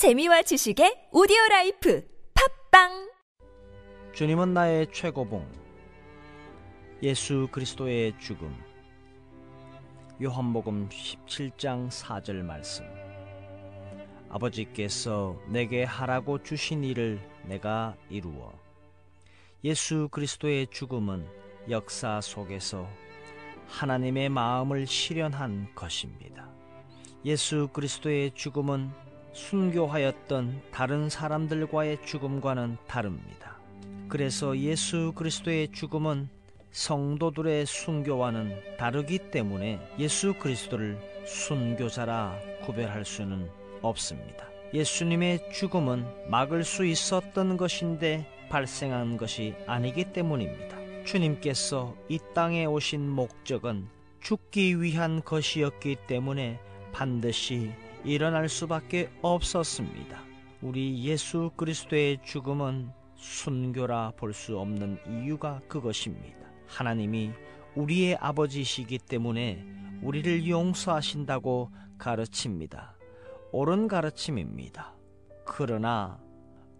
재미와 지식의 오디오 라이프 팝빵! 주님은 나의 최고봉 예수 그리스도의 죽음. 요한복음 17장 4절 말씀. 아버지께서 내게 하라고 주신 일을 내가 이루어. 예수 그리스도의 죽음은 역사 속에서 하나님의 마음을 실현한 것입니다. 예수 그리스도의 죽음은 순교하였던 다른 사람들과의 죽음과는 다릅니다. 그래서 예수 그리스도의 죽음은 성도들의 순교와는 다르기 때문에 예수 그리스도를 순교자라 구별할 수는 없습니다. 예수님의 죽음은 막을 수 있었던 것인데 발생한 것이 아니기 때문입니다. 주님께서 이 땅에 오신 목적은 죽기 위한 것이었기 때문에 반드시 일어날 수밖에 없었습니다. 우리 예수 그리스도의 죽음은 순교라 볼 수 없는 이유가 그것입니다. 하나님이 우리의 아버지시기 때문에 우리를 용서하신다고 가르칩니다. 옳은 가르침입니다. 그러나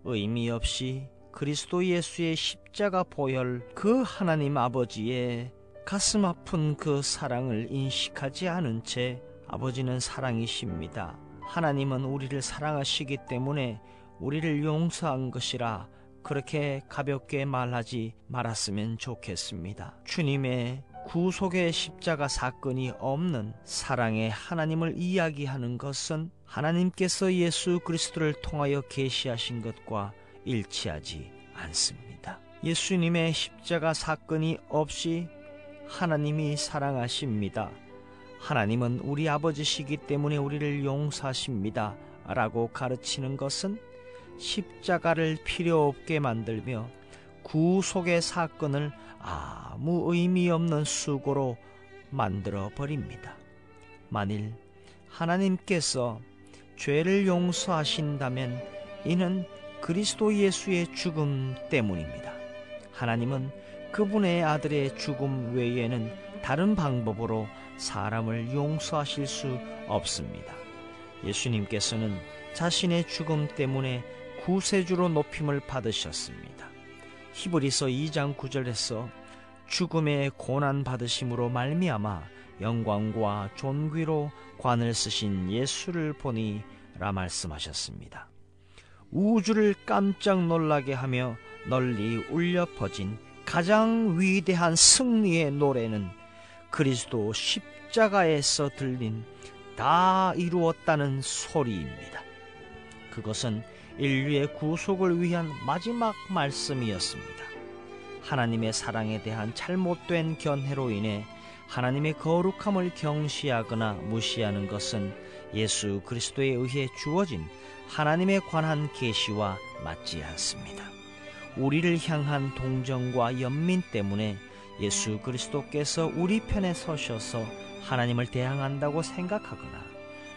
의미 없이 그리스도 예수의 십자가 보혈 그 하나님 아버지의 가슴 아픈 그 사랑을 인식하지 않은 채 아버지는 사랑이십니다. 하나님은 우리를 사랑하시기 때문에 우리를 용서한 것이라 그렇게 가볍게 말하지 말았으면 좋겠습니다. 주님의 구속의 십자가 사건이 없는 사랑의 하나님을 이야기하는 것은 하나님께서 예수 그리스도를 통하여 계시하신 것과 일치하지 않습니다. 예수님의 십자가 사건이 없이 하나님이 사랑하십니다. 하나님은 우리 아버지시기 때문에 우리를 용서하십니다. 라고 가르치는 것은 십자가를 필요 없게 만들며 구속의 사건을 아무 의미 없는 수고로 만들어 버립니다. 만일 하나님께서 죄를 용서하신다면 이는 그리스도 예수의 죽음 때문입니다. 하나님은 그분의 아들의 죽음 외에는 다른 방법으로 사람을 용서하실 수 없습니다. 예수님께서는 자신의 죽음 때문에 구세주로 높임을 받으셨습니다. 히브리서 2장 9절에서 죽음의 고난 받으심으로 말미암아 영광과 존귀로 관을 쓰신 예수를 보니라 말씀하셨습니다. 우주를 깜짝 놀라게 하며 널리 울려 퍼진 가장 위대한 승리의 노래는 그리스도 십자가에서 들린 다 이루었다는 소리입니다. 그것은 인류의 구속을 위한 마지막 말씀이었습니다. 하나님의 사랑에 대한 잘못된 견해로 인해 하나님의 거룩함을 경시하거나 무시하는 것은 예수 그리스도에 의해 주어진 하나님에 관한 계시와 맞지 않습니다. 우리를 향한 동정과 연민 때문에 예수 그리스도께서 우리 편에 서셔서 하나님을 대항한다고 생각하거나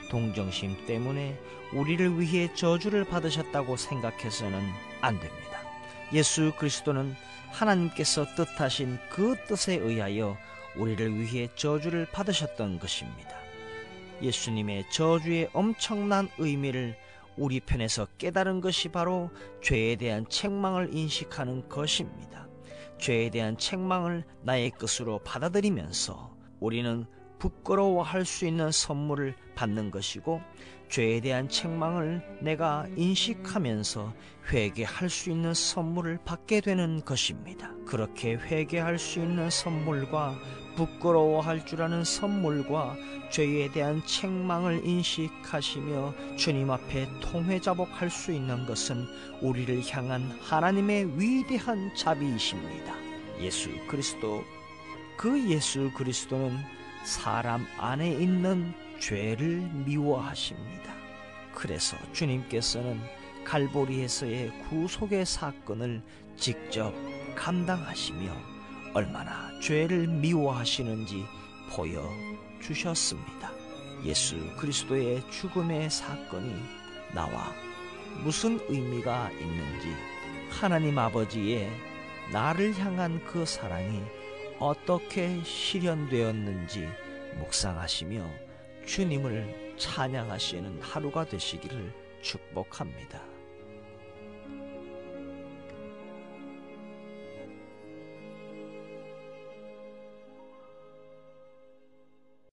동정심 때문에 우리를 위해 저주를 받으셨다고 생각해서는 안 됩니다. 예수 그리스도는 하나님께서 뜻하신 그 뜻에 의하여 우리를 위해 저주를 받으셨던 것입니다. 예수님의 저주의 엄청난 의미를 우리 편에서 깨달은 것이 바로 죄에 대한 책망을 인식하는 것입니다. 죄에 대한 책망을 나의 것으로 받아들이면서 우리는 부끄러워할 수 있는 선물을 받는 것이고 죄에 대한 책망을 내가 인식하면서 회개할 수 있는 선물을 받게 되는 것입니다. 그렇게 회개할 수 있는 선물과 부끄러워할 줄 아는 선물과 죄에 대한 책망을 인식하시며 주님 앞에 통회 자복할 수 있는 것은 우리를 향한 하나님의 위대한 자비이십니다. 예수 그리스도 그 예수 그리스도는 사람 안에 있는 죄를 미워하십니다. 그래서 주님께서는 갈보리에서의 구속의 사건을 직접 감당하시며 얼마나 죄를 미워하시는지 보여 주셨습니다. 예수 그리스도의 죽음의 사건이 나와 무슨 의미가 있는지 하나님 아버지의 나를 향한 그 사랑이 어떻게 실현되었는지 묵상하시며 주님을 찬양하시는 하루가 되시기를 축복합니다.